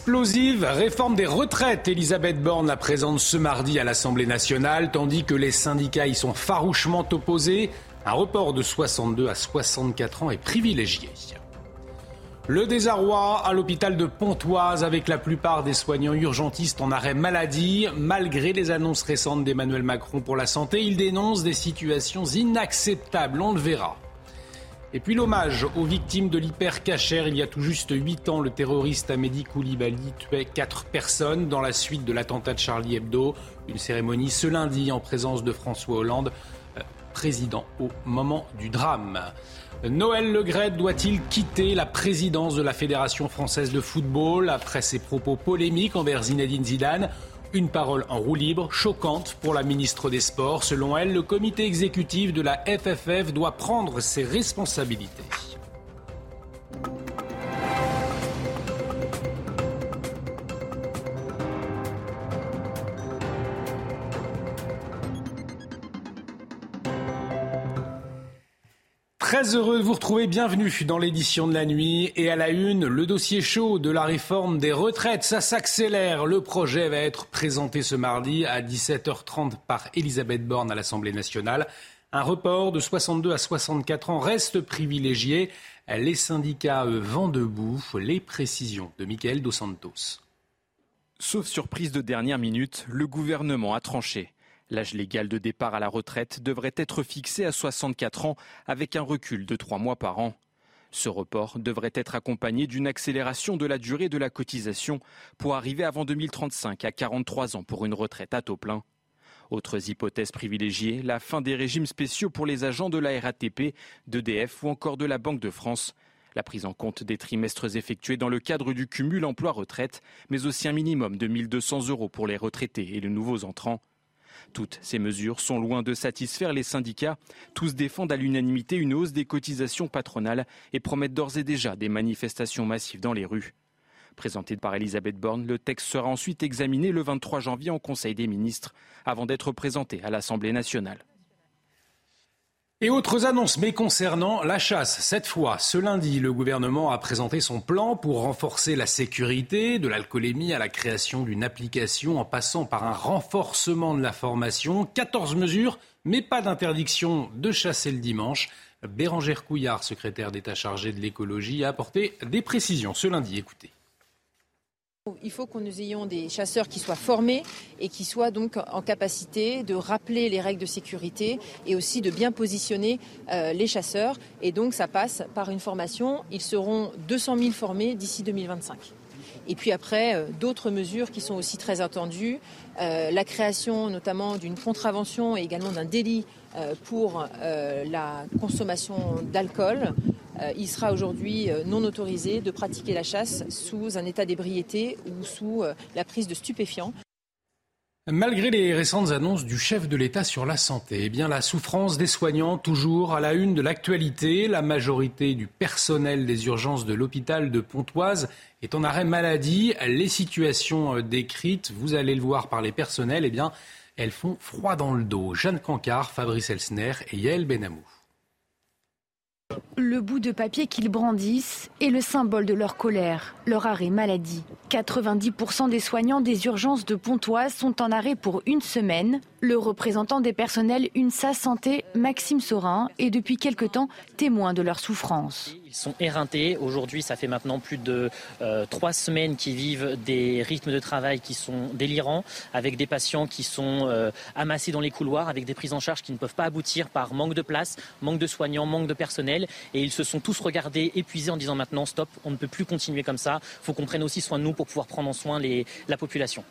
Explosive réforme des retraites. Elisabeth Borne la présente ce mardi à l'Assemblée nationale, tandis que les syndicats y sont farouchement opposés. Un report de 62 à 64 ans est privilégié. Le désarroi à l'hôpital de Pontoise avec la plupart des soignants urgentistes en arrêt maladie. Malgré les annonces récentes d'Emmanuel Macron pour la santé, il dénonce des situations inacceptables. On le verra. Et puis l'hommage aux victimes de l'hypercachère. Il y a tout juste 8 ans, le terroriste Amédi Koulibaly tuait 4 personnes dans la suite de l'attentat de Charlie Hebdo. Une cérémonie ce lundi en présence de François Hollande, euh, président au moment du drame. Noël Legret doit-il quitter la présidence de la Fédération française de football après ses propos polémiques envers Zinedine Zidane? Une parole en roue libre, choquante pour la ministre des Sports. Selon elle, le comité exécutif de la FFF doit prendre ses responsabilités. Très heureux de vous retrouver. Bienvenue dans l'édition de la nuit. Et à la une, le dossier chaud de la réforme des retraites. Ça s'accélère. Le projet va être présenté ce mardi à 17h30 par Elisabeth Borne à l'Assemblée nationale. Un report de 62 à 64 ans reste privilégié. Les syndicats vent debout. Les précisions de Michael Dos Santos. Sauf surprise de dernière minute, le gouvernement a tranché. L'âge légal de départ à la retraite devrait être fixé à 64 ans avec un recul de 3 mois par an. Ce report devrait être accompagné d'une accélération de la durée de la cotisation pour arriver avant 2035 à 43 ans pour une retraite à taux plein. Autres hypothèses privilégiées, la fin des régimes spéciaux pour les agents de la RATP, d'EDF ou encore de la Banque de France. La prise en compte des trimestres effectués dans le cadre du cumul emploi-retraite, mais aussi un minimum de 1200 euros pour les retraités et les nouveaux entrants. Toutes ces mesures sont loin de satisfaire les syndicats. Tous défendent à l'unanimité une hausse des cotisations patronales et promettent d'ores et déjà des manifestations massives dans les rues. Présenté par Elisabeth Borne, le texte sera ensuite examiné le 23 janvier en Conseil des ministres avant d'être présenté à l'Assemblée nationale. Et autres annonces, mais concernant la chasse. Cette fois, ce lundi, le gouvernement a présenté son plan pour renforcer la sécurité, de l'alcoolémie à la création d'une application en passant par un renforcement de la formation. 14 mesures, mais pas d'interdiction de chasser le dimanche. Bérangère Couillard, secrétaire d'État chargé de l'écologie, a apporté des précisions ce lundi. Écoutez. Il faut que nous ayons des chasseurs qui soient formés et qui soient donc en capacité de rappeler les règles de sécurité et aussi de bien positionner euh, les chasseurs. Et donc ça passe par une formation. Ils seront 200 000 formés d'ici 2025. Et puis après, euh, d'autres mesures qui sont aussi très attendues. Euh, la création notamment d'une contravention et également d'un délit pour la consommation d'alcool. Euh, il sera aujourd'hui euh, non autorisé de pratiquer la chasse sous un état d'ébriété ou sous euh, la prise de stupéfiants. Malgré les récentes annonces du chef de l'État sur la santé, eh bien la souffrance des soignants toujours à la une de l'actualité. La majorité du personnel des urgences de l'hôpital de Pontoise est en arrêt maladie. Les situations décrites, vous allez le voir par les personnels, eh bien elles font froid dans le dos. Jeanne Cancard, Fabrice Elsner et Yael Benamou. Le bout de papier qu'ils brandissent est le symbole de leur colère, leur arrêt maladie. 90% des soignants des urgences de Pontoise sont en arrêt pour une semaine. Le représentant des personnels UNSA Santé, Maxime Sorin, est depuis quelque temps témoin de leur souffrance. Ils sont éreintés. Aujourd'hui, ça fait maintenant plus de euh, trois semaines qu'ils vivent des rythmes de travail qui sont délirants, avec des patients qui sont euh, amassés dans les couloirs, avec des prises en charge qui ne peuvent pas aboutir par manque de place, manque de soignants, manque de personnel. Et ils se sont tous regardés épuisés en disant maintenant, stop, on ne peut plus continuer comme ça. Il faut qu'on prenne aussi soin de nous pour pouvoir prendre en soin la population.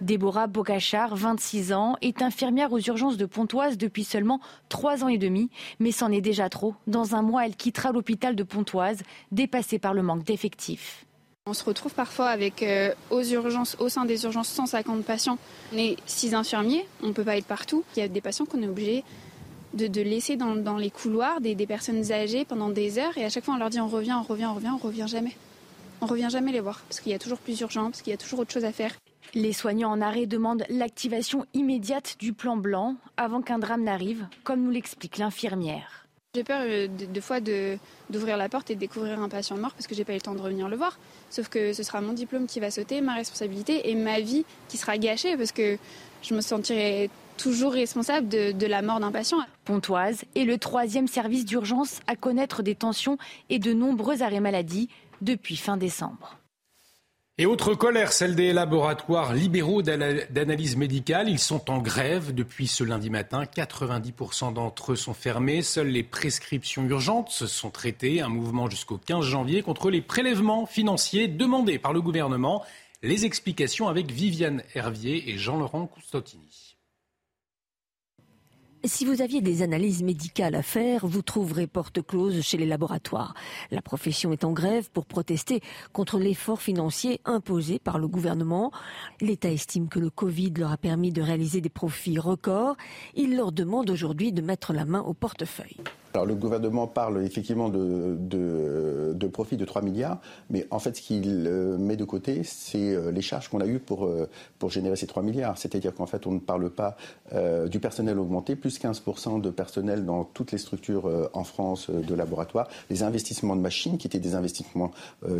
Déborah Bocachard, 26 ans, est infirmière aux urgences de Pontoise depuis seulement 3 ans et demi, mais c'en est déjà trop. Dans un mois, elle quittera l'hôpital de Pontoise, dépassée par le manque d'effectifs. On se retrouve parfois avec euh, aux urgences, au sein des urgences 150 patients. On est 6 infirmiers, on ne peut pas être partout. Il y a des patients qu'on est obligé de, laisser dans, les couloirs, des, des, personnes âgées pendant des heures, et à chaque fois on leur dit on revient, on revient, on revient, on revient jamais. On revient jamais les voir, parce qu'il y a toujours plus urgent, parce qu'il y a toujours autre chose à faire. Les soignants en arrêt demandent l'activation immédiate du plan blanc avant qu'un drame n'arrive, comme nous l'explique l'infirmière. J'ai peur euh, de, fois d'ouvrir la porte et de découvrir un patient mort parce que j'ai pas eu le temps de revenir le voir. Sauf que ce sera mon diplôme qui va sauter, ma responsabilité et ma vie qui sera gâchée parce que je me sentirai toujours responsable de, de la mort d'un patient. Pontoise est le troisième service d'urgence à connaître des tensions et de nombreux arrêts maladie depuis fin décembre. Et autre colère, celle des laboratoires libéraux d'analyse médicale. Ils sont en grève depuis ce lundi matin. 90% d'entre eux sont fermés. Seules les prescriptions urgentes sont traitées. Un mouvement jusqu'au 15 janvier contre les prélèvements financiers demandés par le gouvernement. Les explications avec Viviane Hervier et Jean-Laurent Coustotini. Si vous aviez des analyses médicales à faire, vous trouverez porte close chez les laboratoires. La profession est en grève pour protester contre l'effort financier imposé par le gouvernement. L'État estime que le Covid leur a permis de réaliser des profits records. Il leur demande aujourd'hui de mettre la main au portefeuille. Alors le gouvernement parle effectivement de, de, profit de 3 milliards, mais en fait ce qu'il euh, met de côté, c'est euh, les charges qu'on a eues pour, euh, pour générer ces 3 milliards. C'est-à-dire qu'en fait on ne parle pas du personnel augmenté, plus 15% de personnel dans toutes les structures en France de laboratoire, les investissements de machines qui étaient des investissements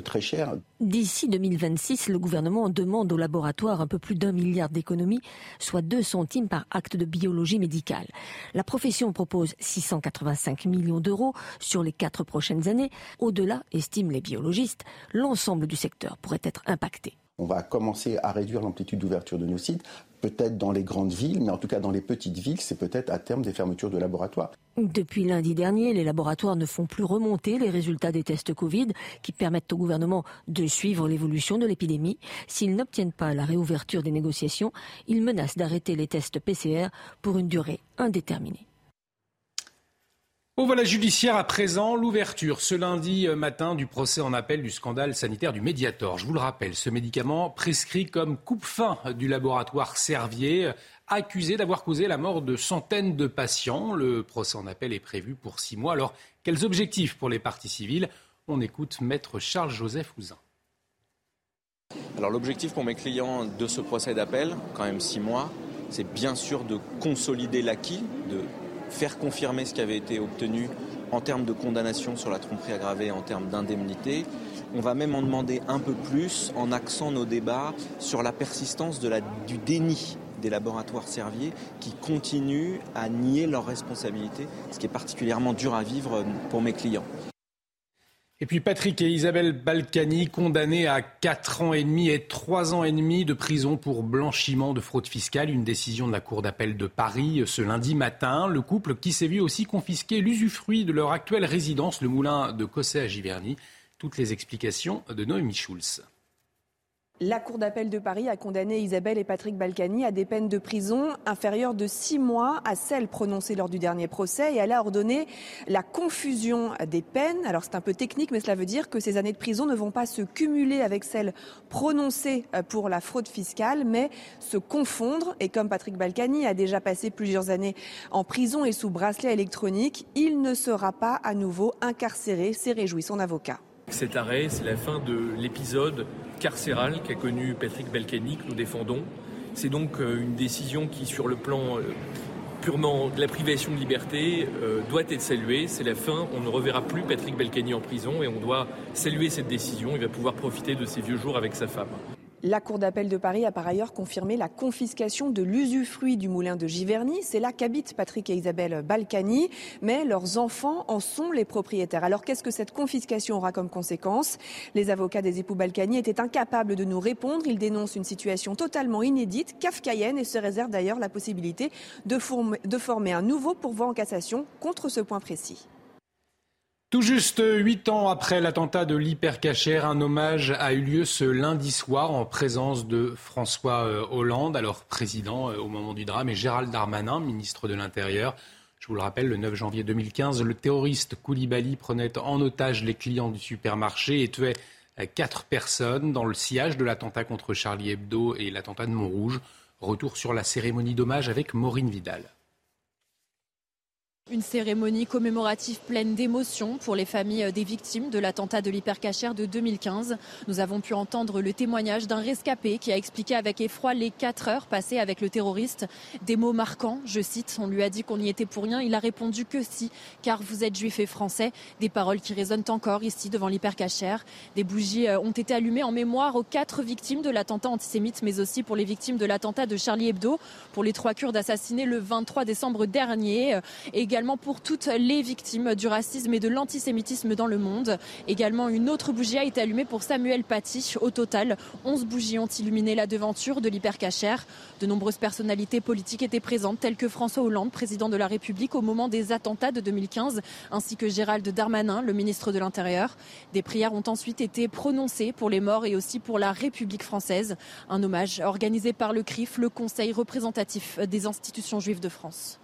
très chers. D'ici 2026, le gouvernement demande aux laboratoires un peu plus d'un milliard d'économies, soit 2 centimes par acte de biologie médicale. La profession propose 685 millions d'euros sur les quatre prochaines années. Au-delà, estiment les biologistes, l'ensemble du secteur pourrait être impacté. On va commencer à réduire l'amplitude d'ouverture de nos sites, peut-être dans les grandes villes, mais en tout cas dans les petites villes, c'est peut-être à terme des fermetures de laboratoires. Depuis lundi dernier, les laboratoires ne font plus remonter les résultats des tests Covid qui permettent au gouvernement de suivre l'évolution de l'épidémie. S'ils n'obtiennent pas la réouverture des négociations, ils menacent d'arrêter les tests PCR pour une durée indéterminée. Au voilà judiciaire à présent, l'ouverture ce lundi euh, matin du procès en appel du scandale sanitaire du Mediator. Je vous le rappelle, ce médicament prescrit comme coupe-fin du laboratoire Servier, accusé d'avoir causé la mort de centaines de patients. Le procès en appel est prévu pour six mois. Alors, quels objectifs pour les parties civiles? On écoute maître Charles-Joseph Ouzin. Alors l'objectif pour mes clients de ce procès d'appel, quand même six mois, c'est bien sûr de consolider l'acquis, de faire confirmer ce qui avait été obtenu en termes de condamnation sur la tromperie aggravée, en termes d'indemnité. On va même en demander un peu plus en axant nos débats sur la persistance du déni des laboratoires Servier qui continuent à nier leurs responsabilités, ce qui est particulièrement dur à vivre pour mes clients. Et puis Patrick et Isabelle Balkany condamnés à 4 ans et demi et 3 ans et demi de prison pour blanchiment de fraude fiscale. Une décision de la Cour d'appel de Paris ce lundi matin. Le couple qui s'est vu aussi confisquer l'usufruit de leur actuelle résidence, le moulin de Cossé à Giverny. Toutes les explications de Noémie Schulz. La Cour d'appel de Paris a condamné Isabelle et Patrick Balkany à des peines de prison inférieures de six mois à celles prononcées lors du dernier procès et elle a ordonné la confusion des peines. Alors c'est un peu technique, mais cela veut dire que ces années de prison ne vont pas se cumuler avec celles prononcées euh, pour la fraude fiscale, mais se confondre. Et comme Patrick Balkany a déjà passé plusieurs années en prison et sous bracelet électronique, il ne sera pas à nouveau incarcéré, s'est réjoui son avocat. Cet arrêt, c'est la fin de l'épisode carcéral qu'a connu Patrick Belkany, que nous défendons. C'est donc euh, une décision qui, sur le plan euh, purement de la privation de liberté, euh, doit être saluée. C'est la fin. On ne reverra plus Patrick Belkany en prison et on doit saluer cette décision. Il va pouvoir profiter de ses vieux jours avec sa femme. La Cour d'appel de Paris a par ailleurs confirmé la confiscation de l'usufruit du moulin de Giverny. C'est là qu'habitent Patrick et Isabelle Balkany, mais leurs enfants en sont les propriétaires. Alors qu'est-ce que cette confiscation aura comme conséquence? Les avocats des époux Balkany étaient incapables de nous répondre. Ils dénoncent une situation totalement inédite, kafkaïenne, et se réservent d'ailleurs la possibilité de former un nouveau pourvoi en cassation contre ce point précis. Tout juste huit ans après l'attentat de l'hypercachère, un hommage a eu lieu ce lundi soir en présence de François euh, Hollande, alors président euh, au moment du drame, et Gérald Darmanin, ministre de l'Intérieur. Je vous le rappelle, le 9 janvier 2015, le terroriste Koulibaly prenait en otage les clients du supermarché et tuait euh, quatre personnes dans le sillage de l'attentat contre Charlie Hebdo et l'attentat de Montrouge. Retour sur la cérémonie d'hommage avec Maureen Vidal. Une cérémonie commémorative pleine d'émotions pour les familles des victimes de l'attentat de l'hypercachère de 2015. Nous avons pu entendre le témoignage d'un rescapé qui a expliqué avec effroi les quatre heures passées avec le terroriste. Des mots marquants, je cite, on lui a dit qu'on y était pour rien. Il a répondu que si, car vous êtes juif et français. Des paroles qui résonnent encore ici devant l'hypercachère. Des bougies euh, ont été allumées en mémoire aux quatre victimes de l'attentat antisémite, mais aussi pour les victimes de l'attentat de Charlie Hebdo, pour les trois Kurdes assassinés le 23 décembre dernier. Euh, également pour toutes les victimes du racisme et de l'antisémitisme dans le monde. Également, une autre bougie a été allumée pour Samuel Paty. Au total, 11 bougies ont illuminé la devanture de l'hypercachère. De nombreuses personnalités politiques étaient présentes, telles que François Hollande, président de la République au moment des attentats de 2015, ainsi que Gérald Darmanin, le ministre de l'Intérieur. Des prières ont ensuite été prononcées pour les morts et aussi pour la République française. Un hommage organisé par le CRIF, le Conseil représentatif des institutions juives de France.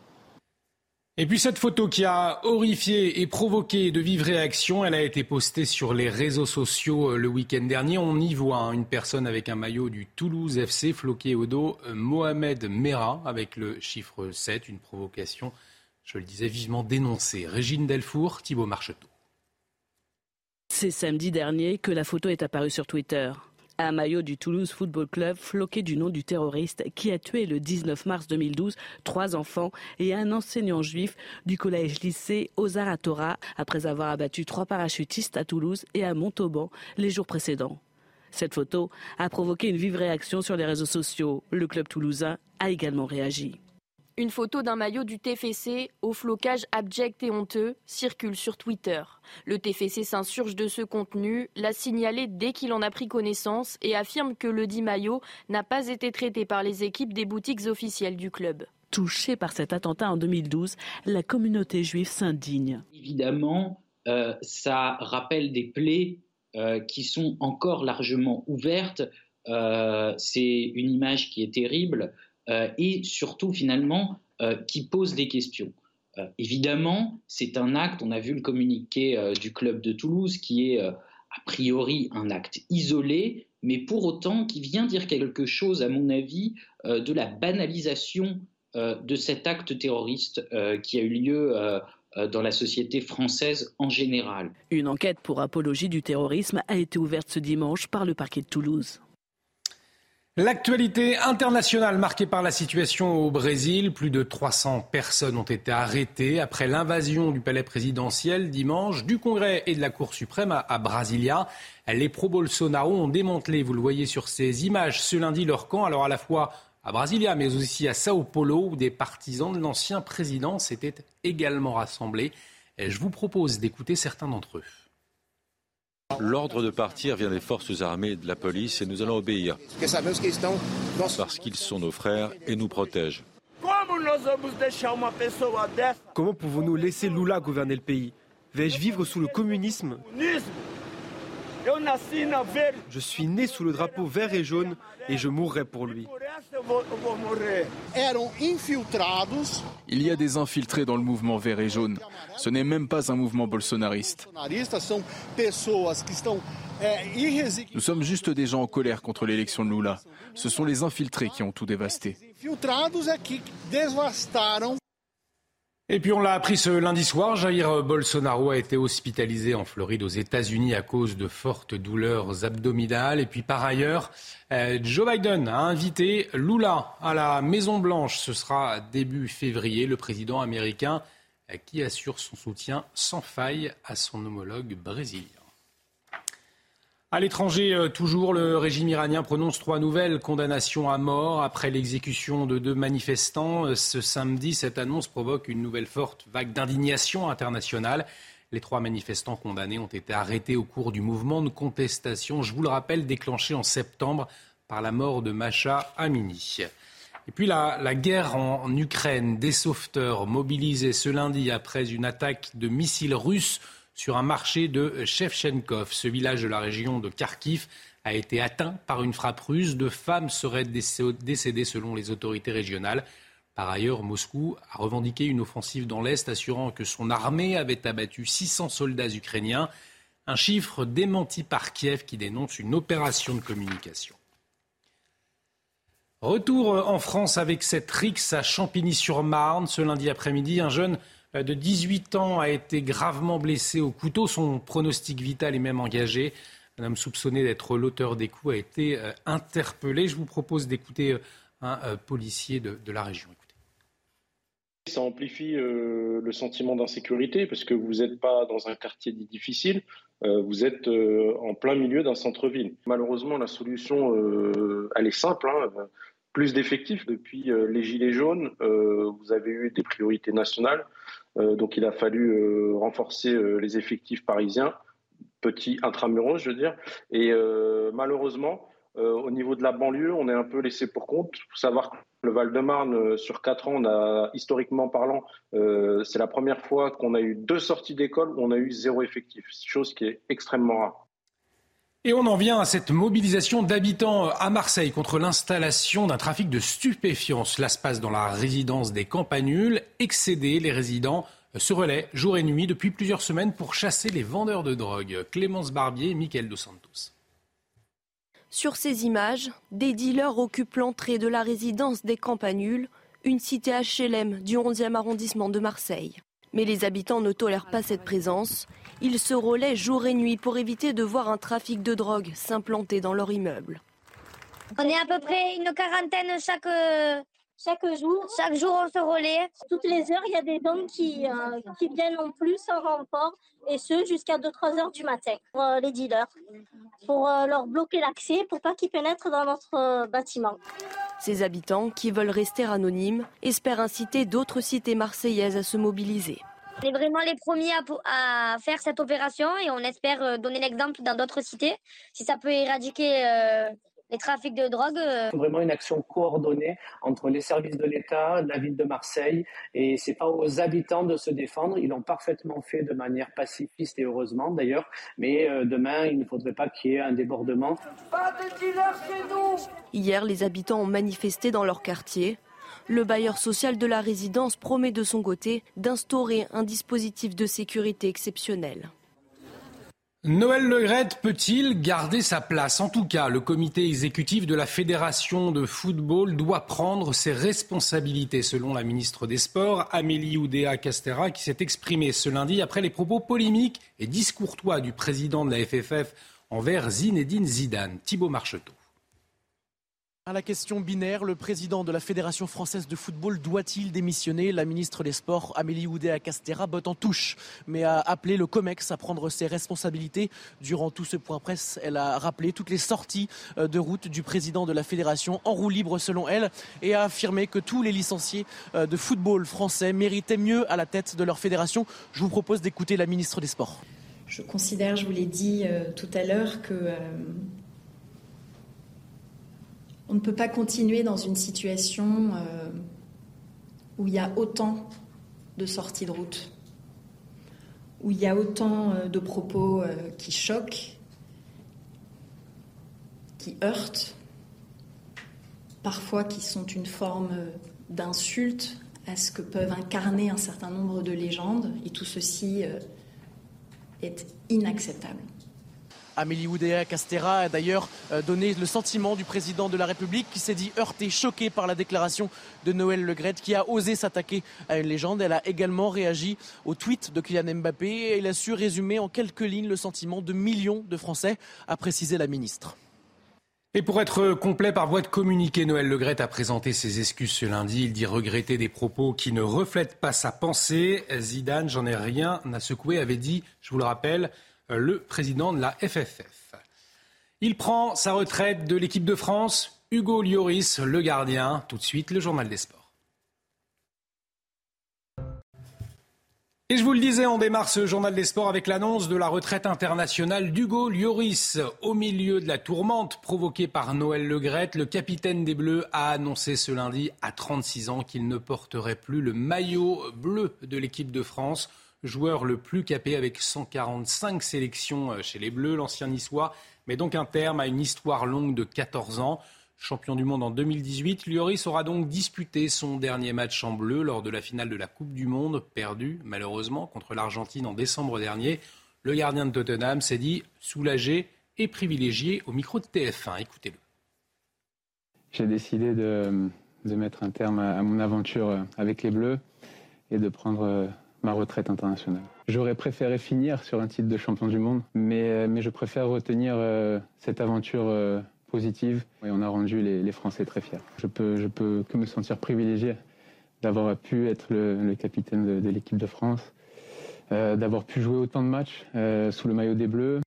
Et puis cette photo qui a horrifié et provoqué de vives réactions, elle a été postée sur les réseaux sociaux euh, le week-end dernier. On y voit hein, une personne avec un maillot du Toulouse FC floqué au dos, euh, Mohamed Merah, avec le chiffre 7, une provocation, je le disais, vivement dénoncée. Régine Delfour, Thibault Marcheteau. C'est samedi dernier que la photo est apparue sur Twitter. Un maillot du Toulouse Football Club floqué du nom du terroriste qui a tué le 19 mars 2012 trois enfants et un enseignant juif du collège-lycée Ozaratora après avoir abattu trois parachutistes à Toulouse et à Montauban les jours précédents. Cette photo a provoqué une vive réaction sur les réseaux sociaux. Le club toulousain a également réagi. Une photo d'un maillot du TFC au flocage abject et honteux circule sur Twitter. Le TFC s'insurge de ce contenu, l'a signalé dès qu'il en a pris connaissance et affirme que le dit maillot n'a pas été traité par les équipes des boutiques officielles du club. Touchée par cet attentat en 2012, la communauté juive s'indigne. Évidemment, euh, ça rappelle des plaies euh, qui sont encore largement ouvertes. Euh, c'est une image qui est terrible. Euh, et surtout finalement euh, qui pose des questions. Euh, évidemment, c'est un acte, on a vu le communiqué du club de Toulouse, qui est a priori un acte isolé, mais pour autant qui vient dire quelque chose, à mon avis, de la banalisation de cet acte terroriste qui a eu lieu dans la société française en général. Une enquête pour apologie du terrorisme a été ouverte ce dimanche par le parquet de Toulouse. L'actualité internationale marquée par la situation au Brésil. Plus de 300 personnes ont été arrêtées après l'invasion du palais présidentiel dimanche, du Congrès et de la Cour suprême à, Brasilia. Les pro-Bolsonaro ont démantelé, vous le voyez sur ces images, ce lundi leur camp, alors à la fois à Brasilia mais aussi à Sao Paulo où des partisans de l'ancien président s'étaient également rassemblés. je vous propose d'écouter certains d'entre eux. L'ordre de partir vient des forces armées de la police et nous allons obéir. Parce qu'ils sont nos frères et nous protègent. Comment pouvons-nous laisser Lula gouverner le pays? Vais-je vivre sous le communisme? Je suis né sous le drapeau vert et jaune et je mourrai pour lui. Il y a des infiltrés dans le mouvement vert et jaune. Ce n'est même pas un mouvement bolsonariste. Nous sommes juste des gens en colère contre l'élection de Lula. Ce sont les infiltrés qui ont tout dévasté. Et puis on l'a appris ce lundi soir, Jair Bolsonaro a été hospitalisé en Floride aux États-Unis à cause de fortes douleurs abdominales. Et puis par ailleurs, euh, Joe Biden a invité Lula à la Maison Blanche. Ce sera début février. Le président américain euh, qui assure son soutien sans faille à son homologue brésilien. À l'étranger, euh, toujours, le régime iranien prononce trois nouvelles condamnations à mort après l'exécution de deux manifestants. Euh, ce samedi, cette annonce provoque une nouvelle forte vague d'indignation internationale. Les trois manifestants condamnés ont été arrêtés au cours du mouvement de contestation, je vous le rappelle, déclenché en septembre par la mort de Macha Amini. Et puis la, la, guerre en Ukraine, des sauveteurs mobilisés ce lundi après une attaque de missiles russes sur un marché de Shevchenkov. Ce village de la région de Kharkiv a été atteint par une frappe russe. Deux femmes seraient décédées selon les autorités régionales. Par ailleurs, Moscou a revendiqué une offensive dans l'Est, assurant que son armée avait abattu 600 soldats ukrainiens, un chiffre démenti par Kiev qui dénonce une opération de communication. Retour en France avec cette rixe à Champigny-sur-Marne. Ce lundi après-midi, un jeune de 18 ans a été gravement blessé au couteau. Son pronostic vital est même engagé. Un homme soupçonné d'être l'auteur des coups a été interpellé. Je vous propose d'écouter un policier de, la région. Ça amplifie euh, le sentiment d'insécurité parce que vous n'êtes pas dans un quartier difficile, euh, vous êtes euh, en plein milieu d'un centre-ville. Malheureusement, la solution, elle est simple. Hein, plus d'effectifs depuis les Gilets jaunes. vous avez eu des priorités nationales, donc il a fallu renforcer les effectifs parisiens, petits intramuros, je veux dire. Et malheureusement, au niveau de la banlieue, on est un peu laissé pour compte. Il faut savoir que le Val-de-Marne, euh, sur quatre ans, on a, historiquement parlant, euh, c'est la première fois qu'on a eu deux sorties d'école où on a eu zéro effectif, chose qui est extrêmement rare. Et on en vient à cette mobilisation d'habitants à Marseille contre l'installation d'un trafic de stupéfiants. Cela se passe dans la résidence des Campanules. Excédés, les résidents se relaient jour et nuit depuis plusieurs semaines pour chasser les vendeurs de drogue. Clémence Barbier et Michael Dos Santos. Sur ces images, des dealers occupent l'entrée de la résidence des Campanules, une cité HLM du 11e arrondissement de Marseille. Mais les habitants ne tolèrent pas cette présence. Ils se relaient jour et nuit pour éviter de voir un trafic de drogue s'implanter dans leur immeuble. On est à peu près une quarantaine chaque, chaque jour. Chaque jour, on se relaie. Toutes les heures, il y a des hommes qui, euh, qui viennent en plus en renfort, et ce jusqu'à 2-3 heures du matin pour euh, les dealers, pour euh, leur bloquer l'accès, pour pas qu'ils pénètrent dans notre bâtiment. Ces habitants, qui veulent rester anonymes, espèrent inciter d'autres cités marseillaises à se mobiliser. On est vraiment les premiers à, faire cette opération et on espère donner l'exemple dans d'autres cités. Si ça peut éradiquer les trafics de drogue. Euh. Vraiment une action coordonnée entre les services de l'État, la ville de Marseille, et c'est pas aux habitants de se défendre. Ils l'ont parfaitement fait de manière pacifiste et heureusement d'ailleurs. Mais euh, demain, il ne faudrait pas qu'il y ait un débordement. Pas de chez nous. Hier, les habitants ont manifesté dans leur quartier. Le bailleur social de la résidence promet de son côté d'instaurer un dispositif de sécurité exceptionnel. Noël Legrette peut-il garder sa place? En tout cas, le comité exécutif de la Fédération de football doit prendre ses responsabilités, selon la ministre des Sports, Amélie Oudéa Castera, qui s'est exprimée ce lundi après les propos polémiques et discourtois du président de la FFF envers Zinedine Zidane. Thibaut Marcheteau. À la question binaire, le président de la Fédération française de football doit-il démissionner? La ministre des Sports, Amélie Oudéa-Castera, botte en touche, mais a appelé le COMEX à prendre ses responsabilités. Durant tout ce point presse, elle a rappelé toutes les sorties euh, de route du président de la Fédération en roue libre selon elle et a affirmé que tous les licenciés euh, de football français méritaient mieux à la tête de leur fédération. Je vous propose d'écouter la ministre des Sports. Je considère, je vous l'ai dit euh, tout à l'heure, que on ne peut pas continuer dans une situation euh, où il y a autant de sorties de route, où il y a autant euh, de propos euh, qui choquent, qui heurtent, parfois qui sont une forme d'insulte à ce que peuvent incarner un certain nombre de légendes, et tout ceci est inacceptable. Amélie Oudéa Castera a d'ailleurs euh, donné le sentiment du président de la République qui s'est dit heurté, choqué par la déclaration de Noël Legrette qui a osé s'attaquer à une légende. Elle a également réagi au tweet de Kylian Mbappé et il a su résumer en quelques lignes le sentiment de millions de Français, a précisé la ministre. Et pour être complet par voie de communiqué, Noël Legrette a présenté ses excuses ce lundi. Il dit regretter des propos qui ne reflètent pas sa pensée. Zidane, j'en ai rien à secouer, avait dit, je vous le rappelle, le président de la FFF. Il prend sa retraite de l'équipe de France. Hugo Lloris, le gardien. Tout de suite, le journal des sports. Et je vous le disais, on démarre ce journal des sports avec l'annonce de la retraite internationale d'Hugo Lloris. Au milieu de la tourmente provoquée par Noël Legrette, le capitaine des Bleus a annoncé ce lundi à 36 ans qu'il ne porterait plus le maillot bleu de l'équipe de France joueur le plus capé avec 145 sélections euh, chez les Bleus. L'ancien niçois met donc un terme à une histoire longue de 14 ans. Champion du monde en 2018, Lloris aura donc disputé son dernier match en bleu lors de la finale de la Coupe du Monde, perdu malheureusement contre l'Argentine en décembre dernier. Le gardien de Tottenham s'est dit soulagé et privilégié au micro de TF1. Écoutez-le. J'ai décidé de, mettre un terme à mon aventure avec les Bleus et de prendre ma retraite internationale. J'aurais préféré finir sur un titre de champion du monde, mais, mais je préfère retenir cette aventure positive et on a rendu les, Français très fiers. Je peux, je peux que me sentir privilégié d'avoir pu être le, capitaine de, l'équipe de France, euh, d'avoir pu jouer autant de matchs euh, sous le maillot des Bleus.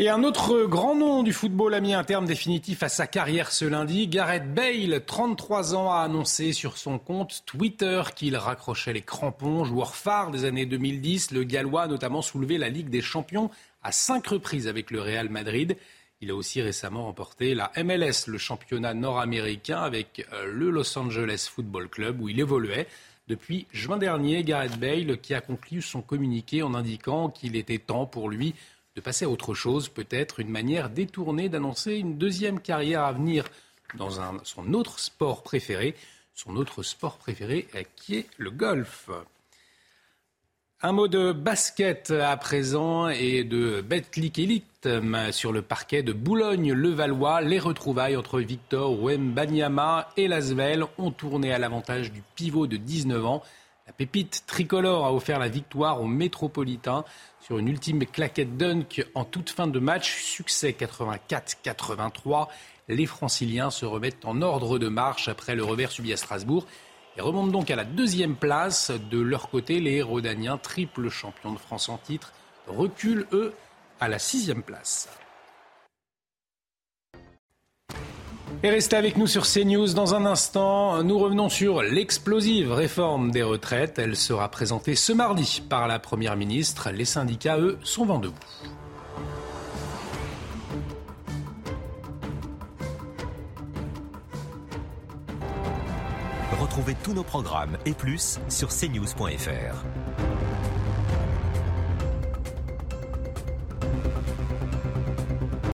Et un autre grand nom du football a mis un terme définitif à sa carrière ce lundi. Gareth Bale, 33 ans, a annoncé sur son compte Twitter qu'il raccrochait les crampons. Joueur phare des années 2010, le Gallois a notamment soulevé la Ligue des Champions à cinq reprises avec le Real Madrid. Il a aussi récemment remporté la MLS, le championnat nord-américain, avec euh, le Los Angeles Football Club, où il évoluait. Depuis juin dernier, Gareth Bale, qui a conclu son communiqué en indiquant qu'il était temps pour lui de passer à autre chose, peut-être une manière détournée d'annoncer une deuxième carrière à venir dans son autre sport préféré, son autre sport préféré euh, qui est le golf. Un mot de basket à présent et de Betclic Elite sur le parquet de Boulogne-le-Valois. Les retrouvailles entre Victor Wembanyama et Lasvel ont tourné à l'avantage du pivot de 19 ans. La pépite tricolore a offert la victoire aux Métropolitains sur une ultime claquette dunk en toute fin de match. Succès 84-83. Les franciliens se remettent en ordre de marche après le revers subi à Strasbourg et remontent donc à la deuxième place. De leur côté, les Rodaniens, triple champions de France en titre, reculent, eux, à la sixième place. Et restez avec nous sur CNews dans un instant. Nous revenons sur l'explosive réforme des retraites. Elle sera présentée ce mardi par la Première ministre. Les syndicats, eux, sont vent debout. Retrouvez tous nos programmes et plus sur cnews.fr.